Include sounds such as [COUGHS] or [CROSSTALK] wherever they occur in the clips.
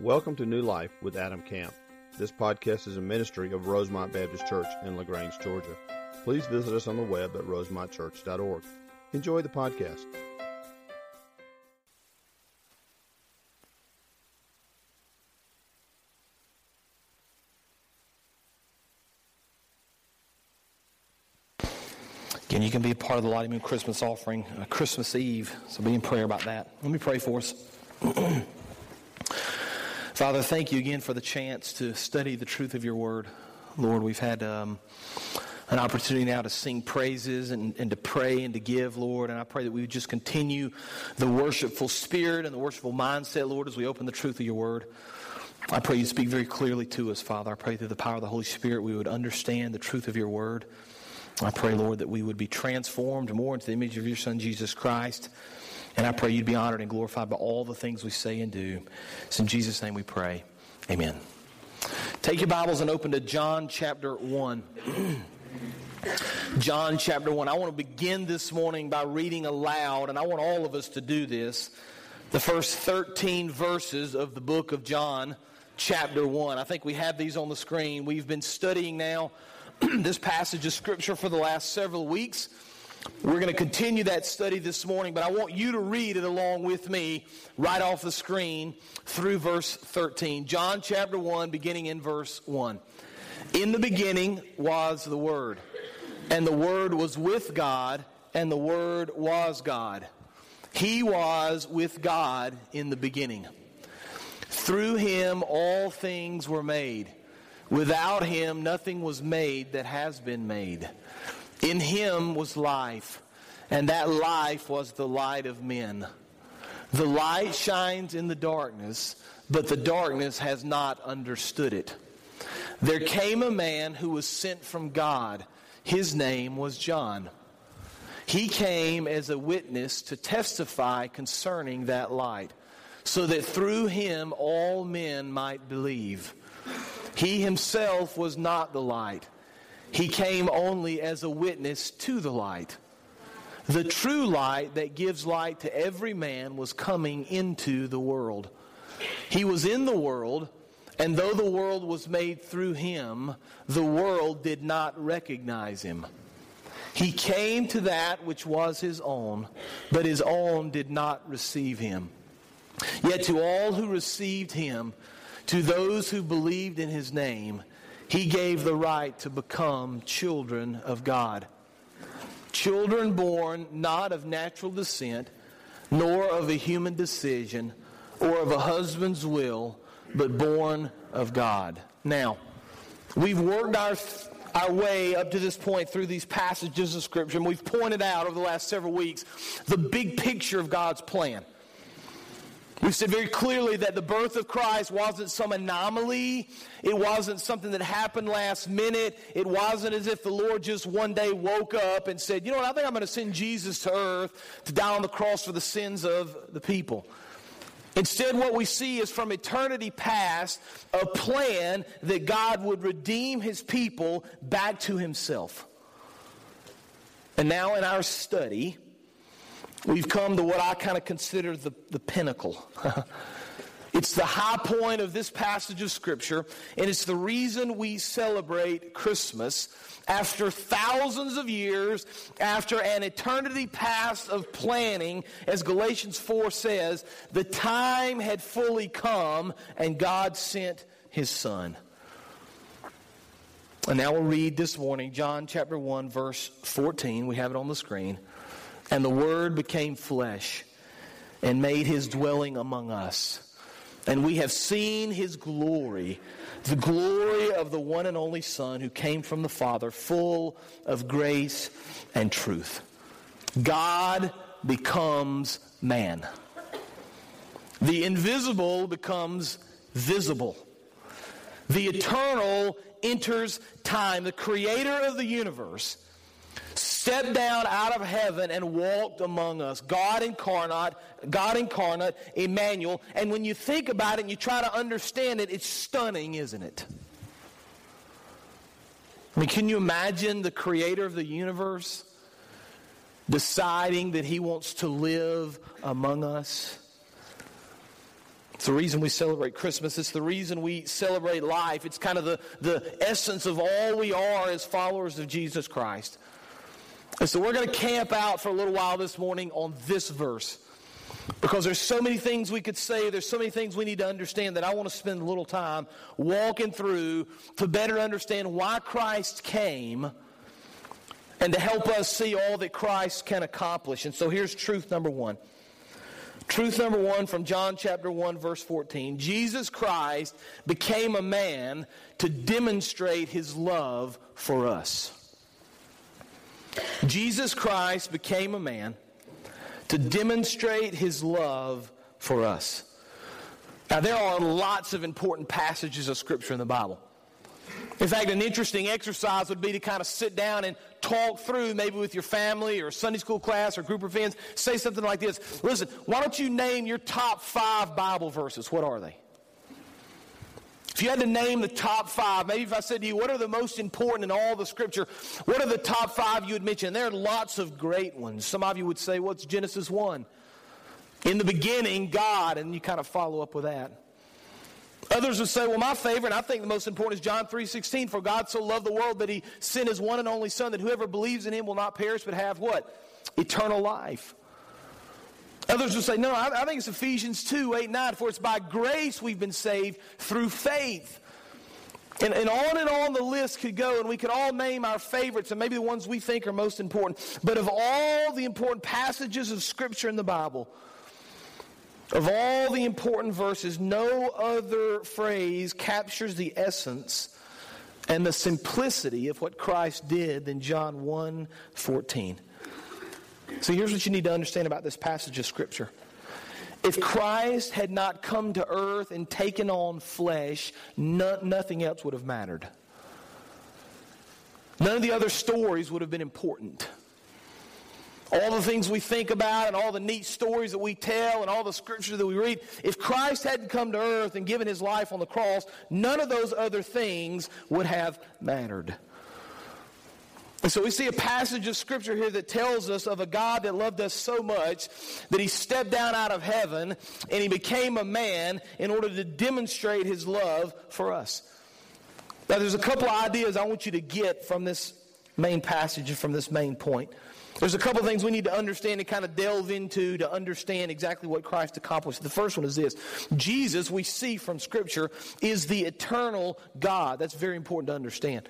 Welcome to New Life with Adam Camp. This podcast is a ministry of Rosemont Baptist Church in LaGrange, Georgia. Please visit us on the web at rosemontchurch.org. Enjoy the podcast. Again, you can be a part of the Lottie Moon Christmas offering, uh, Christmas Eve. So be in prayer about that. Let me pray for us. [CLEARS THROAT] Father, thank you again for the chance to study the truth of your word. Lord, we've had um, an opportunity now to sing praises and, and to pray and to give, Lord. And I pray that we would just continue the worshipful spirit and the worshipful mindset, Lord, as we open the truth of your word. I pray you speak very clearly to us, Father. I pray through the power of the Holy Spirit we would understand the truth of your word. I pray, Lord, that we would be transformed more into the image of your Son, Jesus Christ. And I pray you'd be honored and glorified by all the things we say and do. It's in Jesus' name we pray. Amen. Take your Bibles and open to John chapter 1. [CLEARS THROAT] John chapter 1. I want to begin this morning by reading aloud, and I want all of us to do this. The first 13 verses of the book of John, chapter 1. I think we have these on the screen. We've been studying now [CLEARS THROAT] this passage of Scripture for the last several weeks. We're going to continue that study this morning, but I want you to read it along with me right off the screen through verse 13. John chapter 1, beginning in verse 1. In the beginning was the Word, and the Word was with God, and the Word was God. He was with God in the beginning. Through him all things were made. Without him nothing was made that has been made. In him was life, and that life was the light of men. The light shines in the darkness, but the darkness has not understood it. There came a man who was sent from God. His name was John. He came as a witness to testify concerning that light, so that through him all men might believe. He himself was not the light. He came only as a witness to the light. The true light that gives light to every man was coming into the world. He was in the world, and though the world was made through him, the world did not recognize him. He came to that which was his own, but his own did not receive him. Yet to all who received him, to those who believed in his name, he gave the right to become children of God. Children born not of natural descent, nor of a human decision, or of a husband's will, but born of God. Now, we've worked our, our way up to this point through these passages of Scripture, and we've pointed out over the last several weeks the big picture of God's plan. We've said very clearly that the birth of Christ wasn't some anomaly. It wasn't something that happened last minute. It wasn't as if the Lord just one day woke up and said, you know what, I think I'm going to send Jesus to earth to die on the cross for the sins of the people. Instead, what we see is from eternity past a plan that God would redeem his people back to himself. And now in our study, we've come to what I kind of consider the, the pinnacle. [LAUGHS] it's the high point of this passage of Scripture, and it's the reason we celebrate Christmas after thousands of years, after an eternity past of planning, as Galatians 4 says, the time had fully come and God sent his Son. And now we'll read this morning John chapter 1, verse 14. We have it on the screen. And the Word became flesh and made his dwelling among us. And we have seen his glory, the glory of the one and only Son who came from the Father, full of grace and truth. God becomes man. The invisible becomes visible. The eternal enters time. The creator of the universe stepped down out of heaven and walked among us. God incarnate, God incarnate, Emmanuel. And when you think about it and you try to understand it, it's stunning, isn't it? I mean, can you imagine the creator of the universe deciding that he wants to live among us? It's the reason we celebrate Christmas. It's the reason we celebrate life. It's kind of the, the essence of all we are as followers of Jesus Christ. And so we're going to camp out for a little while this morning on this verse. Because there's so many things we could say, there's so many things we need to understand that I want to spend a little time walking through to better understand why Christ came and to help us see all that Christ can accomplish. And so here's truth number one. Truth number one from John chapter 1, verse 14 Jesus Christ became a man to demonstrate his love for us. Jesus Christ became a man to demonstrate his love for us. Now, there are lots of important passages of Scripture in the Bible. In fact, an interesting exercise would be to kind of sit down and talk through, maybe with your family or Sunday school class or group of friends, say something like this. Listen, why don't you name your top five Bible verses? What are they? If you had to name the top five, maybe if I said to you, what are the most important in all the scripture, what are the top five you would mention? There are lots of great ones. Some of you would say, what's Genesis 1? In the beginning, God, and you kind of follow up with that. Others would say, well, my favorite, I think the most important is John 3.16. For God so loved the world that he sent his one and only Son, that whoever believes in him will not perish but have what? Eternal life. Others will say, no, I, I think it's Ephesians 2, 8, 9. For it's by grace we've been saved through faith. And, and, on and on the list could go, and we could all name our favorites and maybe the ones we think are most important. But of all the important passages of Scripture in the Bible, of all the important verses, no other phrase captures the essence and the simplicity of what Christ did than John 1 14. So here's what you need to understand about this passage of Scripture. If Christ had not come to earth and taken on flesh, no, nothing else would have mattered. None of the other stories would have been important all the things we think about and all the neat stories that we tell and all the scriptures that we read, if Christ hadn't come to earth and given his life on the cross, none of those other things would have mattered. And so we see a passage of scripture here that tells us of a God that loved us so much that he stepped down out of heaven and he became a man in order to demonstrate his love for us. Now, there's a couple of ideas I want you to get from this main passage and from this main point. There's a couple of things we need to understand and kind of delve into to understand exactly what Christ accomplished. The first one is this Jesus, we see from Scripture, is the eternal God. That's very important to understand.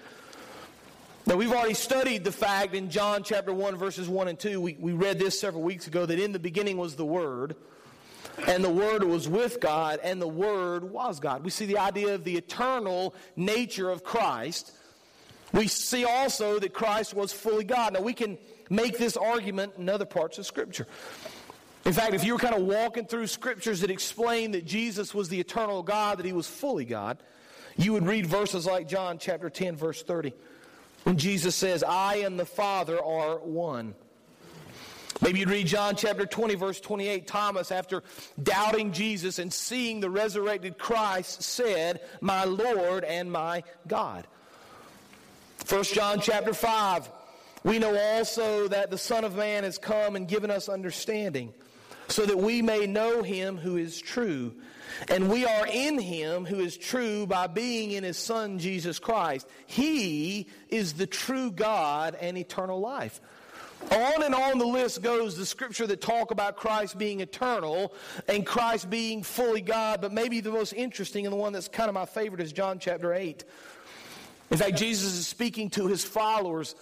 Now, we've already studied the fact in John chapter 1, verses 1 and 2. We, we read this several weeks ago that in the beginning was the Word, and the Word was with God, and the Word was God. We see the idea of the eternal nature of Christ. We see also that Christ was fully God. Now, we can make this argument in other parts of Scripture. In fact, if you were kind of walking through scriptures that explain that Jesus was the eternal God, that he was fully God, you would read verses like John chapter 10, verse 30, when Jesus says, I and the Father are one. Maybe you'd read John chapter 20, verse 28. Thomas, after doubting Jesus and seeing the resurrected Christ, said, My Lord and my God. 1 John chapter 5, we know also that the Son of Man has come and given us understanding, so that we may know him who is true. And we are in him who is true by being in his Son, Jesus Christ. He is the true God and eternal life. On and on the list goes the scripture that talk about Christ being eternal and Christ being fully God, but maybe the most interesting and the one that's kind of my favorite is John chapter 8. In fact, Jesus is speaking to his followers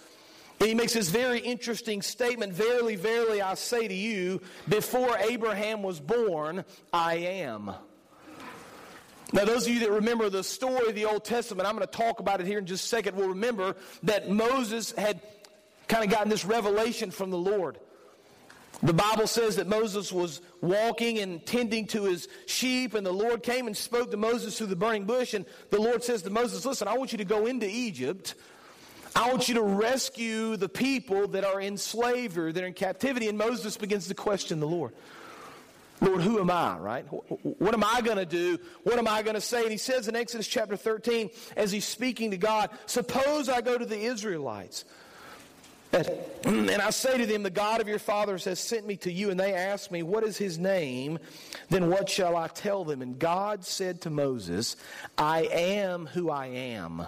he makes this very interesting statement Verily, verily, I say to you, before Abraham was born, I am. Now, those of you that remember the story of the Old Testament, I'm going to talk about it here in just a second, will remember that Moses had kind of gotten this revelation from the Lord. The Bible says that Moses was walking and tending to his sheep, and the Lord came and spoke to Moses through the burning bush. And the Lord says to Moses, Listen, I want you to go into Egypt I want you to rescue the people that are in slavery, that are in captivity. And Moses begins to question the Lord. Lord, who am I, right? What am I going to do? What am I going to say? And he says in Exodus chapter 13, as he's speaking to God, suppose I go to the Israelites [CLEARS THROAT] And I say to them, The God of your fathers has sent me to you. And they ask me, What is his name? Then what shall I tell them? And God said to Moses, I am who I am.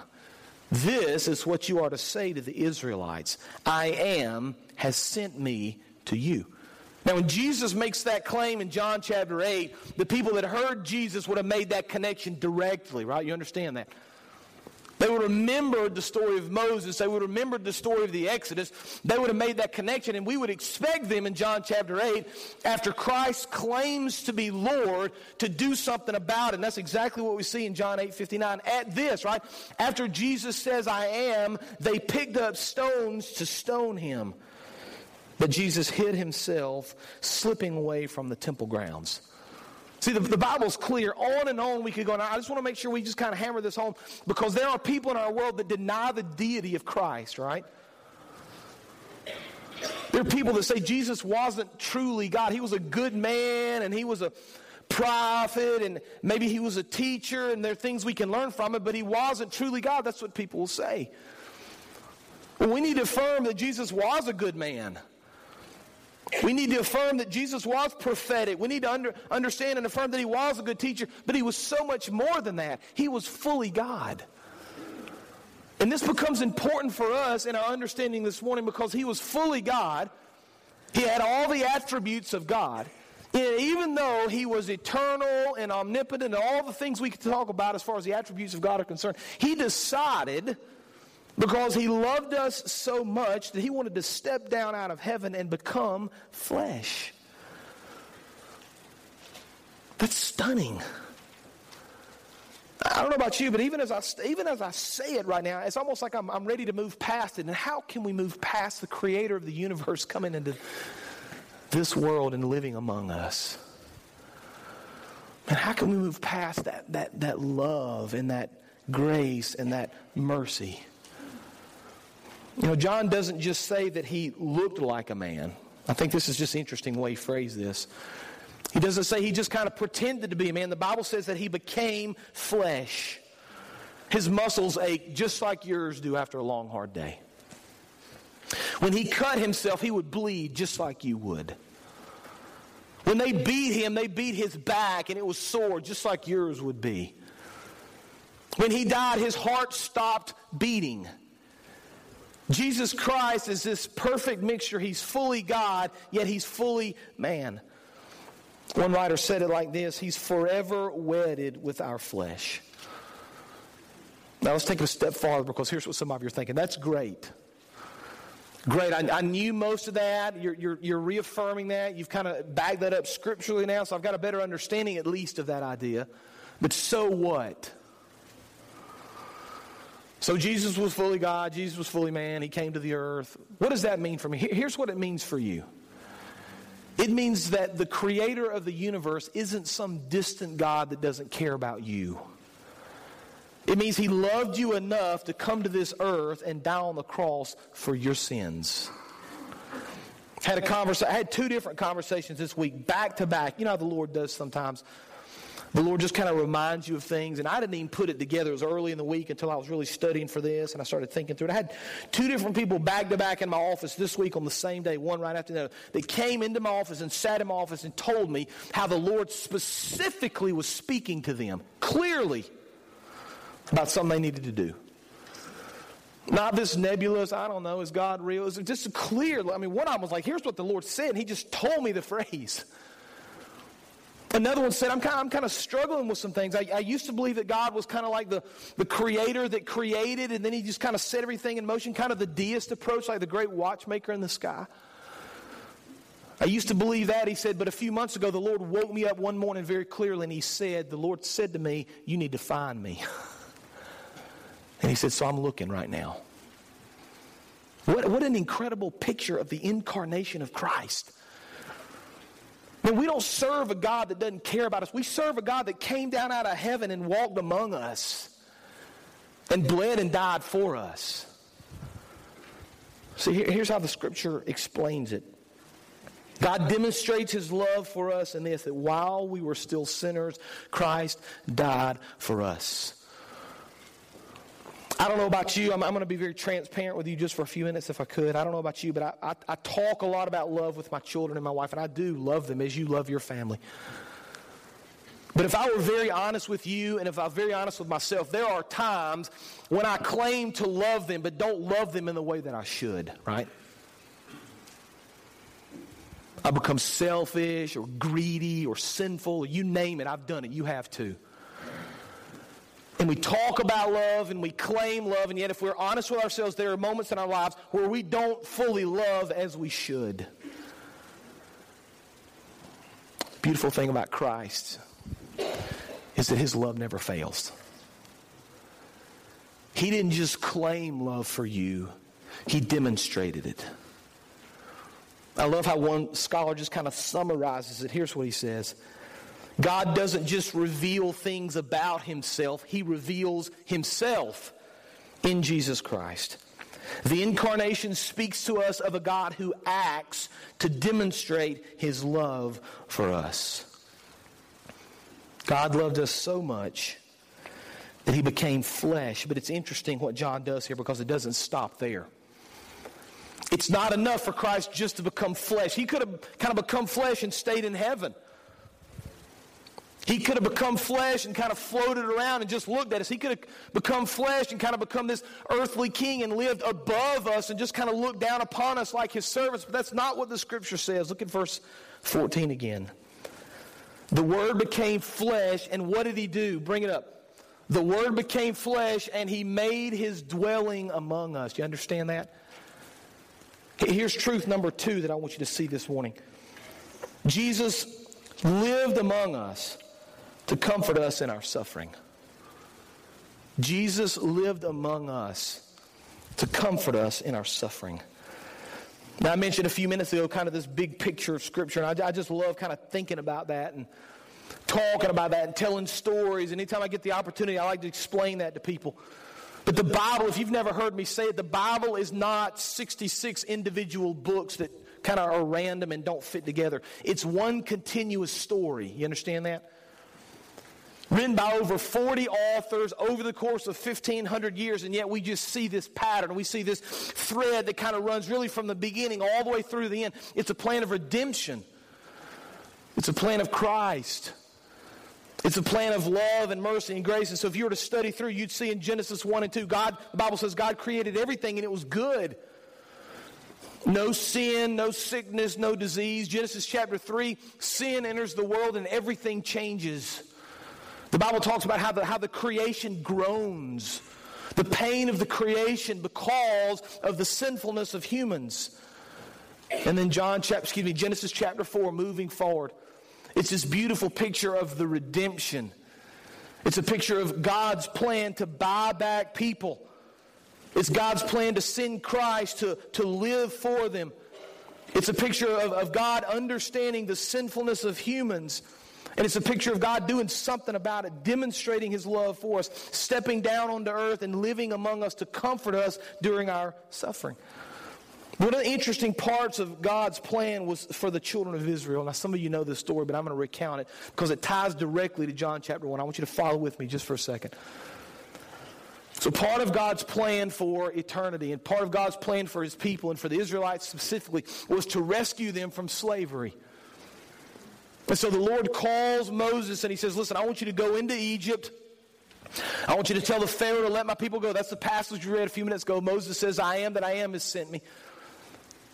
This is what you are to say to the Israelites I am has sent me to you. Now, when Jesus makes that claim in John chapter 8, the people that heard Jesus would have made that connection directly, right? You understand that? They would have remembered the story of Moses. They would have remembered the story of the Exodus. They would have made that connection. And we would expect them in John chapter 8, after Christ claims to be Lord, to do something about it. And that's exactly what we see in John 8 59. At this, right? After Jesus says, I am, they picked up stones to stone him. But Jesus hid himself, slipping away from the temple grounds. See, the, the Bible's clear. On and on we could go. Now, I just want to make sure we just kind of hammer this home because there are people in our world that deny the deity of Christ, right? There are people that say Jesus wasn't truly God. He was a good man and he was a prophet and maybe he was a teacher and there are things we can learn from it, but he wasn't truly God. That's what people will say. We need to affirm that Jesus was a good man. We need to affirm that Jesus was prophetic. We need to under, understand and affirm that he was a good teacher, but he was so much more than that. He was fully God. And this becomes important for us in our understanding this morning because he was fully God. He had all the attributes of God. And even though he was eternal and omnipotent and all the things we could talk about as far as the attributes of God are concerned, he decided because he loved us so much that he wanted to step down out of heaven and become flesh. That's stunning. I don't know about you, but even as I, even as I say it right now, it's almost like I'm, I'm ready to move past it. And how can we move past the creator of the universe coming into this world and living among us? And how can we move past that, that, that love and that grace and that mercy? You know, John doesn't just say that he looked like a man. I think this is just an interesting way he phrased this. He doesn't say he just kind of pretended to be a man. The Bible says that he became flesh. His muscles ache just like yours do after a long, hard day. When he cut himself, he would bleed just like you would. When they beat him, they beat his back and it was sore just like yours would be. When he died, his heart stopped beating Jesus Christ is this perfect mixture. He's fully God, yet he's fully man. One writer said it like this He's forever wedded with our flesh. Now let's take it a step farther because here's what some of you are thinking. That's great. Great. I, I knew most of that. You're, you're, you're reaffirming that. You've kind of bagged that up scripturally now, so I've got a better understanding at least of that idea. But so what? So Jesus was fully God, Jesus was fully man, he came to the earth. What does that mean for me? Here's what it means for you. It means that the creator of the universe isn't some distant God that doesn't care about you. It means he loved you enough to come to this earth and die on the cross for your sins. Had a conversation. I had two different conversations this week, back to back. You know how the Lord does sometimes. The Lord just kind of reminds you of things, and I didn't even put it together. It was early in the week until I was really studying for this, and I started thinking through it. I had two different people back to back in my office this week on the same day, one right after the other. They came into my office and sat in my office and told me how the Lord specifically was speaking to them, clearly, about something they needed to do. Not this nebulous, I don't know, is God real? It's just clear. I mean, one of them was like, here's what the Lord said, he just told me the [LAUGHS] phrase. Another one said, I'm kind, of, I'm kind of struggling with some things. I, I used to believe that God was kind of like the, the creator that created, and then he just kind of set everything in motion, kind of the deist approach, like the great watchmaker in the sky. I used to believe that, he said, but a few months ago, the Lord woke me up one morning very clearly, and he said, The Lord said to me, You need to find me. [LAUGHS] and he said, So I'm looking right now. What, what an incredible picture of the incarnation of Christ. And we don't serve a God that doesn't care about us. We serve a God that came down out of heaven and walked among us and bled and died for us. See, here's how the scripture explains it. God demonstrates his love for us in this that while we were still sinners, Christ died for us. I don't know about you. I'm, I'm going to be very transparent with you just for a few minutes if I could. I don't know about you, but I, I, I talk a lot about love with my children and my wife, and I do love them as you love your family. But if I were very honest with you and if I am very honest with myself, there are times when I claim to love them but don't love them in the way that I should, right? I become selfish or greedy or sinful, you name it, I've done it. You have too. And we talk about love and we claim love, and yet, if we're honest with ourselves, there are moments in our lives where we don't fully love as we should. Beautiful thing about Christ is that his love never fails. He didn't just claim love for you, he demonstrated it. I love how one scholar just kind of summarizes it. Here's what he says God doesn't just reveal things about himself, he reveals himself in Jesus Christ. The incarnation speaks to us of a God who acts to demonstrate his love for us. God loved us so much that he became flesh. But it's interesting what John does here because it doesn't stop there. It's not enough for Christ just to become flesh. He could have kind of become flesh and stayed in heaven. He could have become flesh and kind of floated around and just looked at us. He could have become flesh and kind of become this earthly king and lived above us and just kind of looked down upon us like his servants. But that's not what the scripture says. Look at verse 14 again. The Word became flesh, and what did he do? Bring it up. The Word became flesh, and he made his dwelling among us. Do You understand that? Here's truth number two that I want you to see this morning Jesus lived among us to comfort us in our suffering. Jesus lived among us to comfort us in our suffering. Now, I mentioned a few minutes ago kind of this big picture of Scripture, and I, I, just love kind of thinking about that and talking about that and telling stories. Anytime I get the opportunity, I like to explain that to people. But the Bible, if you've never heard me say it, the Bible is not 66 individual books that kind of are random and don't fit together. It's one continuous story. You understand that? Written by over 40 authors over the course of 1,500 years, and yet we just see this pattern. We see this thread that kind of runs really from the beginning all the way through the end. It's a plan of redemption, it's a plan of Christ. It's a plan of love and mercy and grace. And so if you were to study through, you'd see in Genesis 1 and 2, God, the Bible says God created everything and it was good. No sin, no sickness, no disease. Genesis chapter 3, sin enters the world and everything changes. The Bible talks about how the, how the creation groans, the pain of the creation because of the sinfulness of humans. And then John chapter, excuse me, Genesis chapter 4, moving forward. It's this beautiful picture of the redemption. It's a picture of God's plan to buy back people. It's God's plan to send Christ to, to live for them. It's a picture of, of God understanding the sinfulness of humans and it's a picture of God doing something about it, demonstrating his love for us, stepping down onto earth and living among us to comfort us during our suffering. One of the interesting parts of God's plan was for the children of Israel. Now, some of you know this story, but I'm going to recount it because it ties directly to John chapter 1. I want you to follow with me just for a second. So, part of God's plan for eternity and part of God's plan for his people and for the Israelites specifically was to rescue them from slavery. And so the Lord calls Moses and he says, Listen, I want you to go into Egypt. I want you to tell the Pharaoh to let my people go. That's the passage we read a few minutes ago. Moses says, I am that I am has sent me.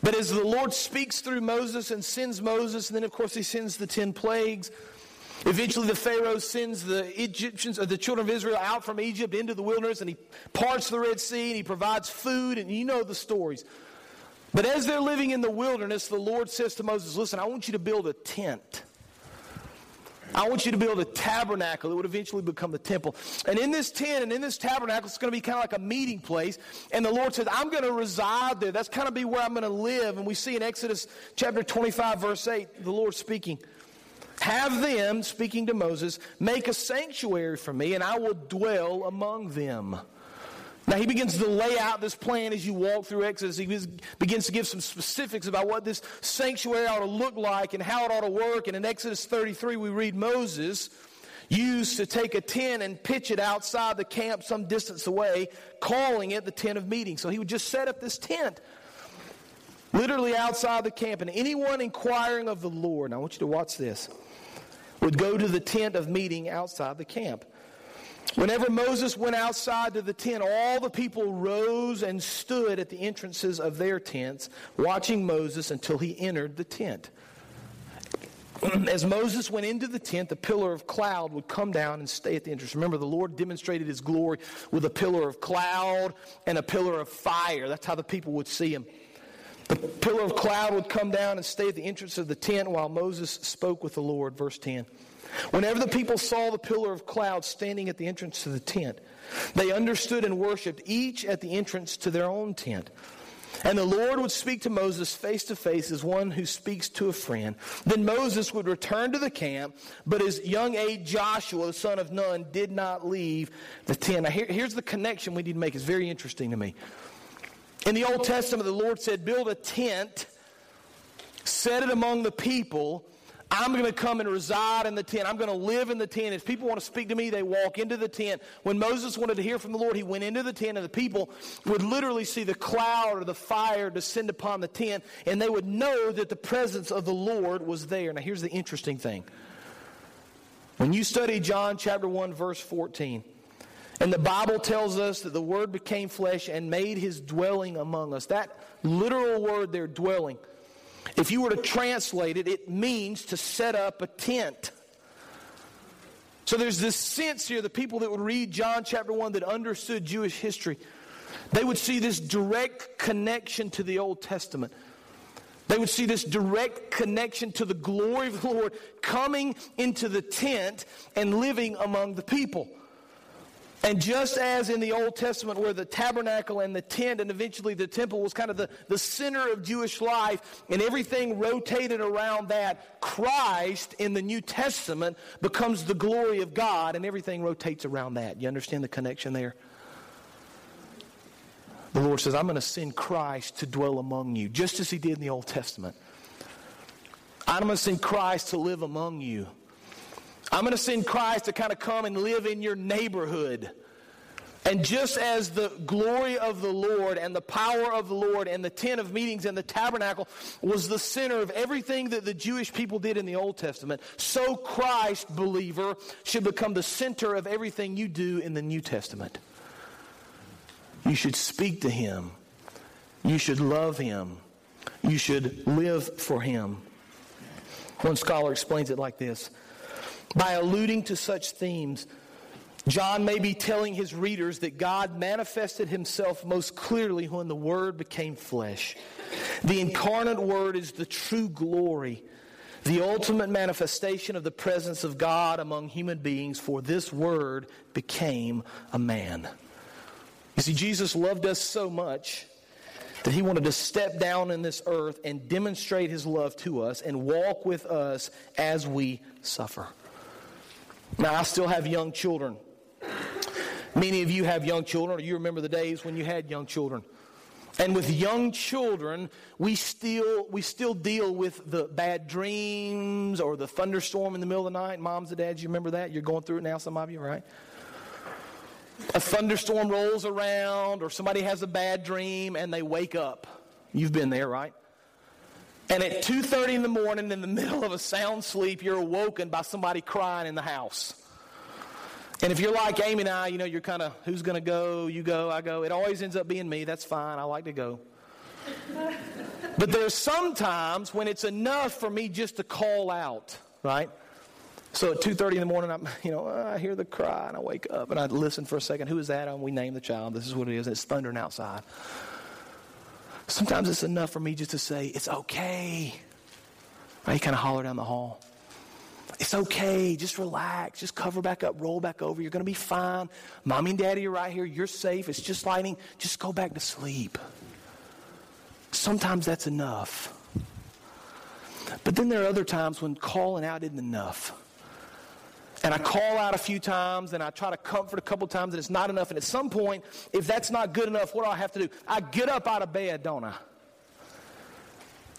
But as the Lord speaks through Moses and sends Moses, and then of course he sends the ten plagues, eventually the Pharaoh sends the Egyptians or the children of Israel out from Egypt into the wilderness and he parts the Red Sea and he provides food, and you know the stories. But as they're living in the wilderness, the Lord says to Moses, Listen, I want you to build a tent. I want you to build a tabernacle that would eventually become the temple. And in this tent and in this tabernacle, it's going to be kind of like a meeting place. And the Lord says, I'm going to reside there. That's kind of be where I'm going to live. And we see in Exodus chapter 25, verse 8, the Lord speaking. Have them, speaking to Moses, make a sanctuary for me, and I will dwell among them. Now, he begins to lay out this plan as you walk through Exodus. He begins to give some specifics about what this sanctuary ought to look like and how it ought to work. And in Exodus 33, we read Moses, used to take a tent and pitch it outside the camp some distance away, calling it the tent of meeting. So he would just set up this tent literally outside the camp, and anyone inquiring of the Lord, and I want you to watch this, would go to the tent of meeting outside the camp. Whenever Moses went outside to the tent, all the people rose and stood at the entrances of their tents, watching Moses until he entered the tent. [CLEARS THROAT] As Moses went into the tent, the pillar of cloud would come down and stay at the entrance. Remember, the Lord demonstrated his glory with a pillar of cloud and a pillar of fire. That's how the people would see him. The pillar of cloud would come down and stay at the entrance of the tent while Moses spoke with the Lord. Verse 10. Whenever the people saw the pillar of cloud standing at the entrance to the tent, they understood and worshiped, each at the entrance to their own tent. And the Lord would speak to Moses face to face as one who speaks to a friend. Then Moses would return to the camp, but his young aide Joshua, the son of Nun, did not leave the tent. Now, here, here's the connection we need to make. It's very interesting to me. In the Old Testament, the Lord said, Build a tent, set it among the people, I'm going to come and reside in the tent. I'm going to live in the tent. If people want to speak to me, they walk into the tent. When Moses wanted to hear from the Lord, he went into the tent, and the people would literally see the cloud or the fire descend upon the tent, and they would know that the presence of the Lord was there. Now, here's the interesting thing. When you study John chapter 1, verse 14, and the Bible tells us that the Word became flesh and made his dwelling among us. That literal word there, dwelling, if you were to translate it, it means to set up a tent. So there's this sense here, the people that would read John chapter 1 that understood Jewish history, they would see this direct connection to the Old Testament. They would see this direct connection to the glory of the Lord coming into the tent and living among the people. And just as in the Old Testament, where the tabernacle and the tent and eventually the temple was kind of the, the center of Jewish life, and everything rotated around that, Christ in the New Testament becomes the glory of God, and everything rotates around that. You understand the connection there? The Lord says, I'm going to send Christ to dwell among you, just as He did in the Old Testament. I'm going to send Christ to live among you. I'm going to send Christ to kind of come and live in your neighborhood. And just as the glory of the Lord and the power of the Lord and the tent of meetings and the tabernacle was the center of everything that the Jewish people did in the Old Testament, so Christ, believer, should become the center of everything you do in the New Testament. You should speak to Him. You should love Him. You should live for Him. One scholar explains it like this by alluding to such themes, John may be telling his readers that God manifested himself most clearly when the Word became flesh. The incarnate Word is the true glory, the ultimate manifestation of the presence of God among human beings, for this Word became a man. You see, Jesus loved us so much that he wanted to step down in this earth and demonstrate his love to us and walk with us as we suffer. Now, I still have young children. Many of you have young children, or you remember the days when you had young children. And with young children, we still, we still deal with the bad dreams or the thunderstorm in the middle of the night. Moms and dads, you remember that? You're going through it now, some of you, right? A thunderstorm rolls around, or somebody has a bad dream and they wake up. You've been there, right? And at 2:30 in the morning in the middle of a sound sleep, you're awoken by somebody crying in the house. And if you're like Amy and I, you know, you're kind of who's going to go, you go, I go. It always ends up being me. That's fine. I like to go. but there's sometimes when it's enough for me just to call out, right? So at 2:30 in the morning, I'm, you know, I hear the cry and I wake up and I listen for a second. Who is that? And we name the child. This is what it is. It's thundering outside. Sometimes it's enough for me just to say, it's okay. Right? You kind of holler down the hall. It's okay. Just relax. Just cover back up. Roll back over. You're going to be fine. Mommy and daddy are right here. You're safe. It's just lighting. Just go back to sleep. Sometimes that's enough. But then there are other times when calling out isn't enough. And I call out a few times and I try to comfort a couple times and it's not enough. And at some point, if that's not good enough, what do I have to do? I get up out of bed, don't I?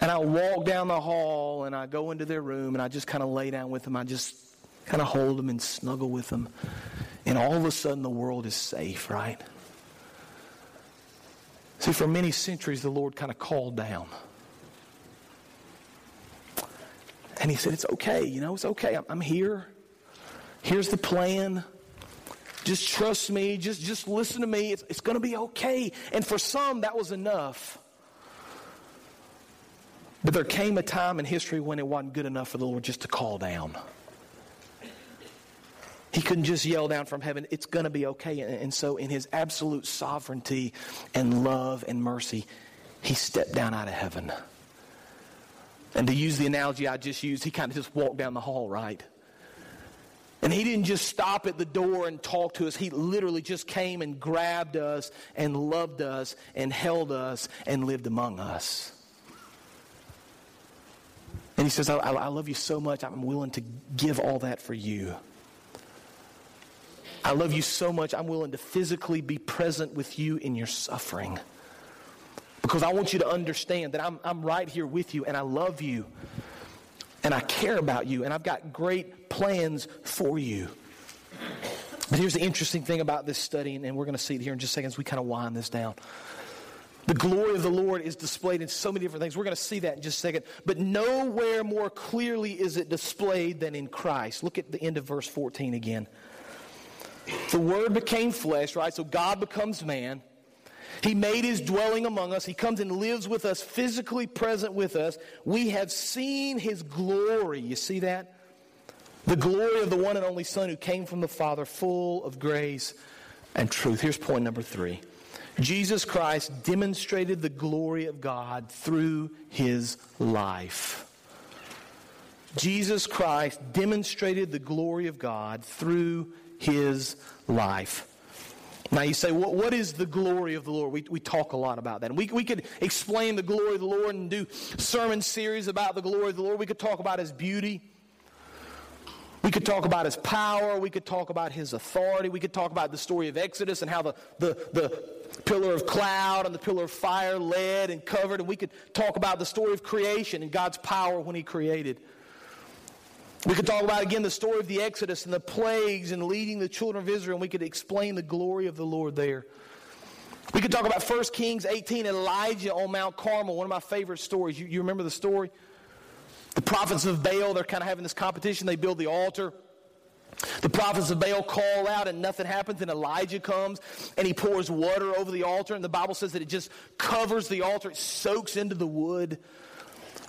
And I walk down the hall and I go into their room and I just kind of lay down with them. I just kind of hold them and snuggle with them. And all of a sudden, the world is safe, right? See, for many centuries, the Lord kind of called down. And He said, It's okay, you know, it's okay. I'm, I'm here. Here's the plan. Just trust me. Just, just listen to me. It's, it's going to be okay. And for some, that was enough. But there came a time in history when it wasn't good enough for the Lord just to call down. He couldn't just yell down from heaven, it's going to be okay. And so, in his absolute sovereignty and love and mercy, he stepped down out of heaven. And to use the analogy I just used, he kind of just walked down the hall, right? And he didn't just stop at the door and talk to us. He literally just came and grabbed us and loved us and held us and lived among us. And he says, I, I, love you so much, I'm willing to give all that for you. I love you so much, I'm willing to physically be present with you in your suffering. Because I want you to understand that I'm, I'm right here with you and I love you and I care about you and I've got great plans for you. But here's the interesting thing about this study, and we're going to see it here in just seconds. We kind of wind this down. The glory of the Lord is displayed in so many different things. We're going to see that in just a second. But nowhere more clearly is it displayed than in Christ. Look at the end of verse 14 again. The Word became flesh, right? So God becomes man. He made his dwelling among us. He comes and lives with us, physically present with us. We have seen his glory. You see that? The glory of the one and only Son who came from the Father, full of grace and truth. Here's point number three Jesus Christ demonstrated the glory of God through his life. Jesus Christ demonstrated the glory of God through his life. Now you say, well, what is the glory of the Lord? We, we talk a lot about that. And we, we could explain the glory of the Lord and do sermon series about the glory of the Lord. We could talk about his beauty. We could talk about his power. We could talk about his authority. We could talk about the story of Exodus and how the, the, the pillar of cloud and the pillar of fire led and covered. And we could talk about the story of creation and God's power when He created. We could talk about again the story of the Exodus and the plagues and leading the children of Israel, and we could explain the glory of the Lord there. We could talk about 1 Kings 18, Elijah on Mount Carmel, one of my favorite stories. You, you remember the story? The prophets of Baal, they're kind of having this competition. They build the altar. The prophets of Baal call out and nothing happens, and Elijah comes and he pours water over the altar, and the Bible says that it just covers the altar, it soaks into the wood.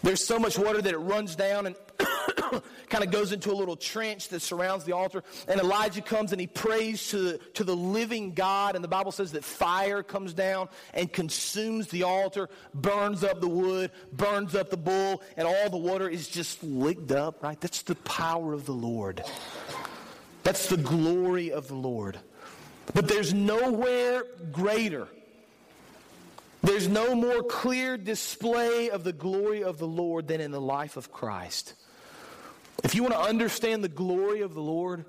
There's so much water that it runs down and [COUGHS] kind of goes into a little trench that surrounds the altar. And Elijah comes and he prays to the, to the living God. And the Bible says that fire comes down and consumes the altar, burns up the wood, burns up the bull, and all the water is just licked up, right? That's the power of the Lord. That's the glory of the Lord. But there's nowhere greater. There's no more clear display of the glory of the Lord than in the life of Christ. If you want to understand the glory of the Lord,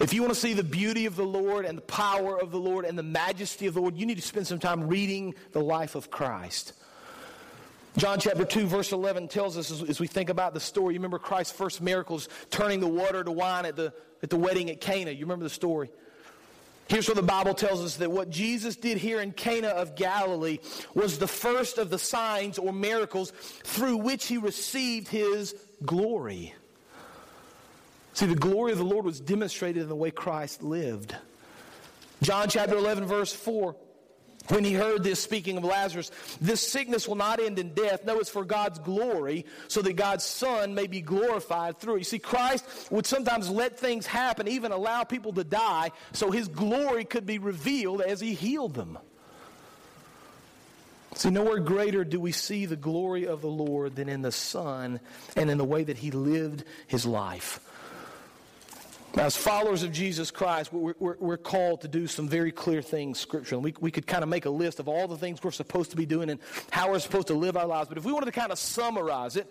if you want to see the beauty of the Lord and the power of the Lord and the majesty of the Lord, you need to spend some time reading the life of Christ. John chapter 2, verse 11 tells us as, as, we think about the story, you remember Christ's first miracles, turning the water to wine at the, at the wedding at Cana. You remember the story? Here's what the Bible tells us that what Jesus did here in Cana of Galilee was the first of the signs or miracles through which he received his glory. See, the glory of the Lord was demonstrated in the way Christ lived. John chapter 11, verse 4 when he heard this, speaking of Lazarus, this sickness will not end in death. No, it's for God's glory, so that God's Son may be glorified through it. You see, Christ would sometimes let things happen, even allow people to die, so his glory could be revealed as he healed them. See, nowhere greater do we see the glory of the Lord than in the Son and in the way that he lived his life. As followers of Jesus Christ, we're, we're, we're, called to do some very clear things scripturally. We, we could kind of make a list of all the things we're supposed to be doing and how we're supposed to live our lives. But if we wanted to kind of summarize it,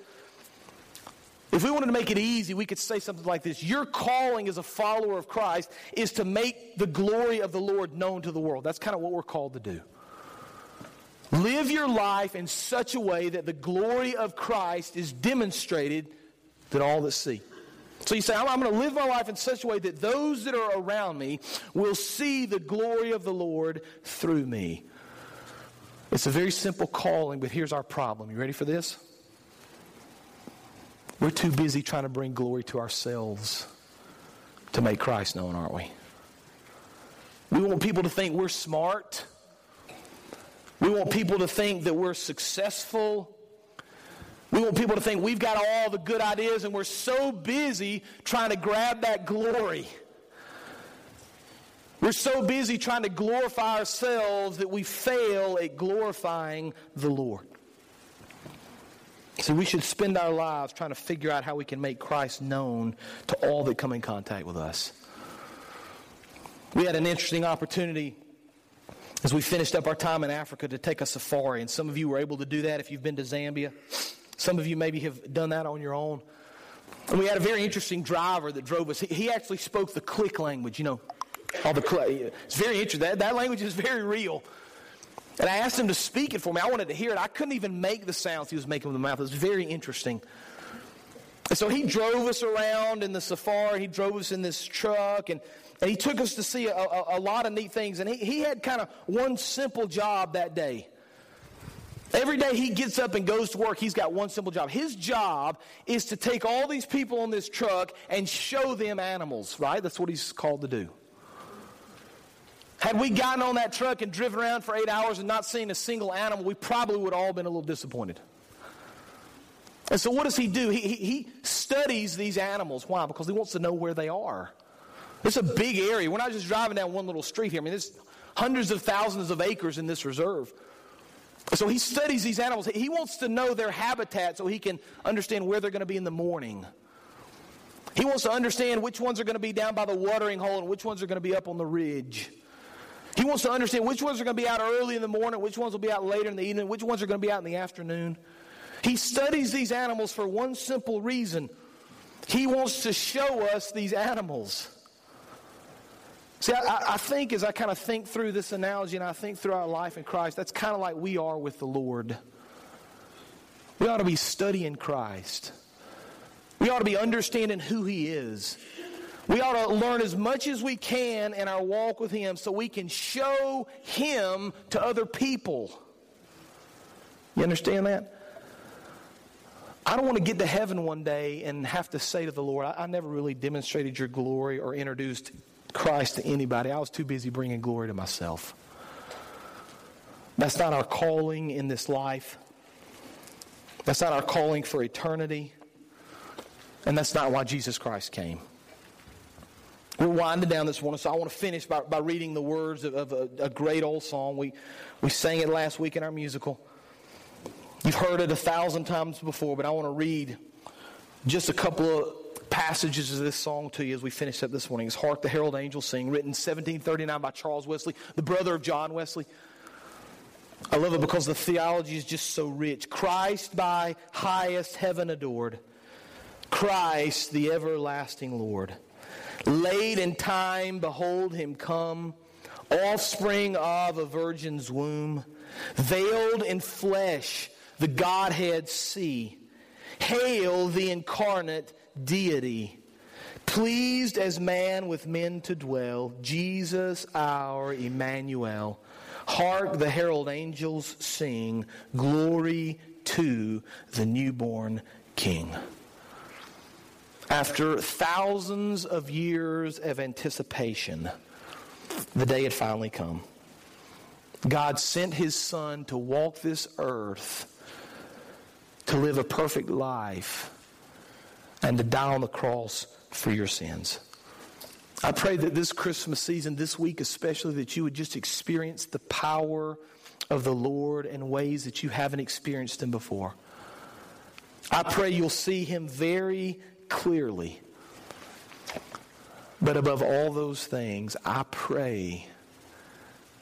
if we wanted to make it easy, we could say something like this Your calling as a follower of Christ is to make the glory of the Lord known to the world. That's kind of what we're called to do. Live your life in such a way that the glory of Christ is demonstrated that all that see. So you say, I'm, I'm going to live my life in such a way that those that are around me will see the glory of the Lord through me. It's a very simple calling, but here's our problem. You ready for this? We're too busy trying to bring glory to ourselves to make Christ known, aren't we? We want people to think we're smart. We want people to think that we're successful. We want people to think we've got all the good ideas and we're so busy trying to grab that glory. We're so busy trying to glorify ourselves that we fail at glorifying the Lord. So we should spend our lives trying to figure out how we can make Christ known to all that come in contact with us. We had an interesting opportunity as we finished up our time in Africa to take a safari, and some of you were able to do that if you've been to Zambia. Some of you maybe have done that on your own. And we had a very interesting driver that drove us. He, actually spoke the click language, you know, all the click. It's very interesting. That, that language is very real. And I asked him to speak it for me. I wanted to hear it. I couldn't even make the sounds he was making with the mouth. It was very interesting. And so he drove us around in the safari. He drove us in this truck, and, and he took us to see a, a, a lot of neat things. And he, he had kind of one simple job that day. Every day he gets up and goes to work, he's got one simple job. His job is to take all these people on this truck and show them animals, right? That's what he's called to do. Had we gotten on that truck and driven around for eight hours and not seen a single animal, we probably would all been a little disappointed. And so, what does he do? He, he, he studies these animals. Why? Because he wants to know where they are. It's a big area. We're not just driving down one little street here. I mean, there's hundreds of thousands of acres in this reserve. So he studies these animals. He wants to know their habitat so he can understand where they're going to be in the morning. He wants to understand which ones are going to be down by the watering hole and which ones are going to be up on the ridge. He wants to understand which ones are going to be out early in the morning, which ones will be out later in the evening, which ones are going to be out in the afternoon. He studies these animals for one simple reason. He wants to show us these animals. See, I, I, think as I kind of think through this analogy and I think through our life in Christ, that's kind of like we are with the Lord. We ought to be studying Christ. We ought to be understanding who He is. We ought to learn as much as we can in our walk with Him so we can show Him to other people. You understand that? I don't want to get to heaven one day and have to say to the Lord, I, I never really demonstrated your glory or introduced Christ to anybody. I was too busy bringing glory to myself. That's not our calling in this life. That's not our calling for eternity. And that's not why Jesus Christ came. We're winding down this morning, so I want to finish by, by reading the words of, of a, a, great old song. We, we sang it last week in our musical. You've heard it a thousand times before, but I want to read just a couple of passages of this song to you as we finish up this morning. It's Hark the Herald Angels Sing, written 1739 by Charles Wesley, the brother of John Wesley. I love it because the theology is just so rich. Christ by highest heaven adored, Christ the everlasting Lord. Late in time, behold him come, offspring of a virgin's womb, veiled in flesh, the Godhead see. Hail the incarnate deity. Pleased as man with men to dwell, Jesus our Emmanuel. Hark the herald angels sing, Glory to the newborn King. After thousands of years of anticipation, the day had finally come. God sent his son to walk this earth, to live a perfect life and to die on the cross for your sins. I pray that this Christmas season, this week especially, that you would just experience the power of the Lord in ways that you haven't experienced Him before. I pray you'll see Him very clearly. But above all those things, I pray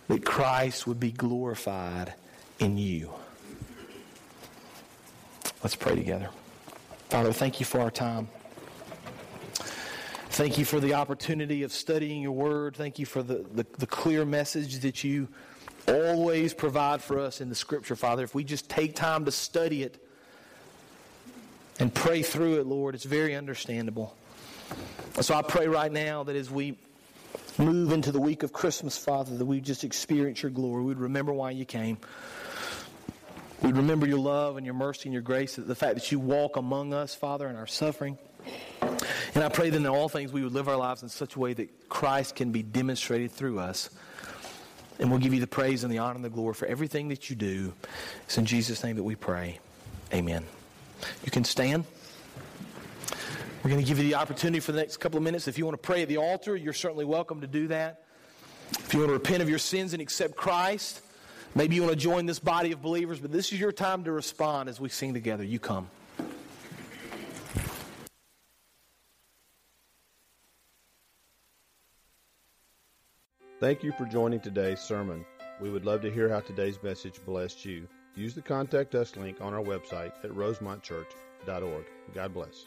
that Christ would be glorified in you. Let's pray together. Father, thank you for our time. Thank you for the opportunity of studying your word. Thank you for the, the, the, clear message that you always provide for us in the scripture, Father. If we just take time to study it and pray through it, Lord, it's very understandable. So I pray right now that as we move into the week of Christmas, Father, that we just experience your glory. We'd remember why you came. We'd remember your love and your mercy and your grace, the fact that you walk among us, Father, in our suffering. And I pray that in all things we would live our lives in such a way that Christ can be demonstrated through us. And we'll give you the praise and the honor and the glory for everything that you do. It's in Jesus' name that we pray. Amen. You can stand. We're going to give you the opportunity for the next couple of minutes. If you want to pray at the altar, you're certainly welcome to do that. If you want to repent of your sins and accept Christ, maybe you want to join this body of believers, but this is your time to respond as we sing together. You come. Thank you for joining today's sermon. We would love to hear how today's message blessed you. Use the Contact Us link on our website at rosemontchurch.org. God bless.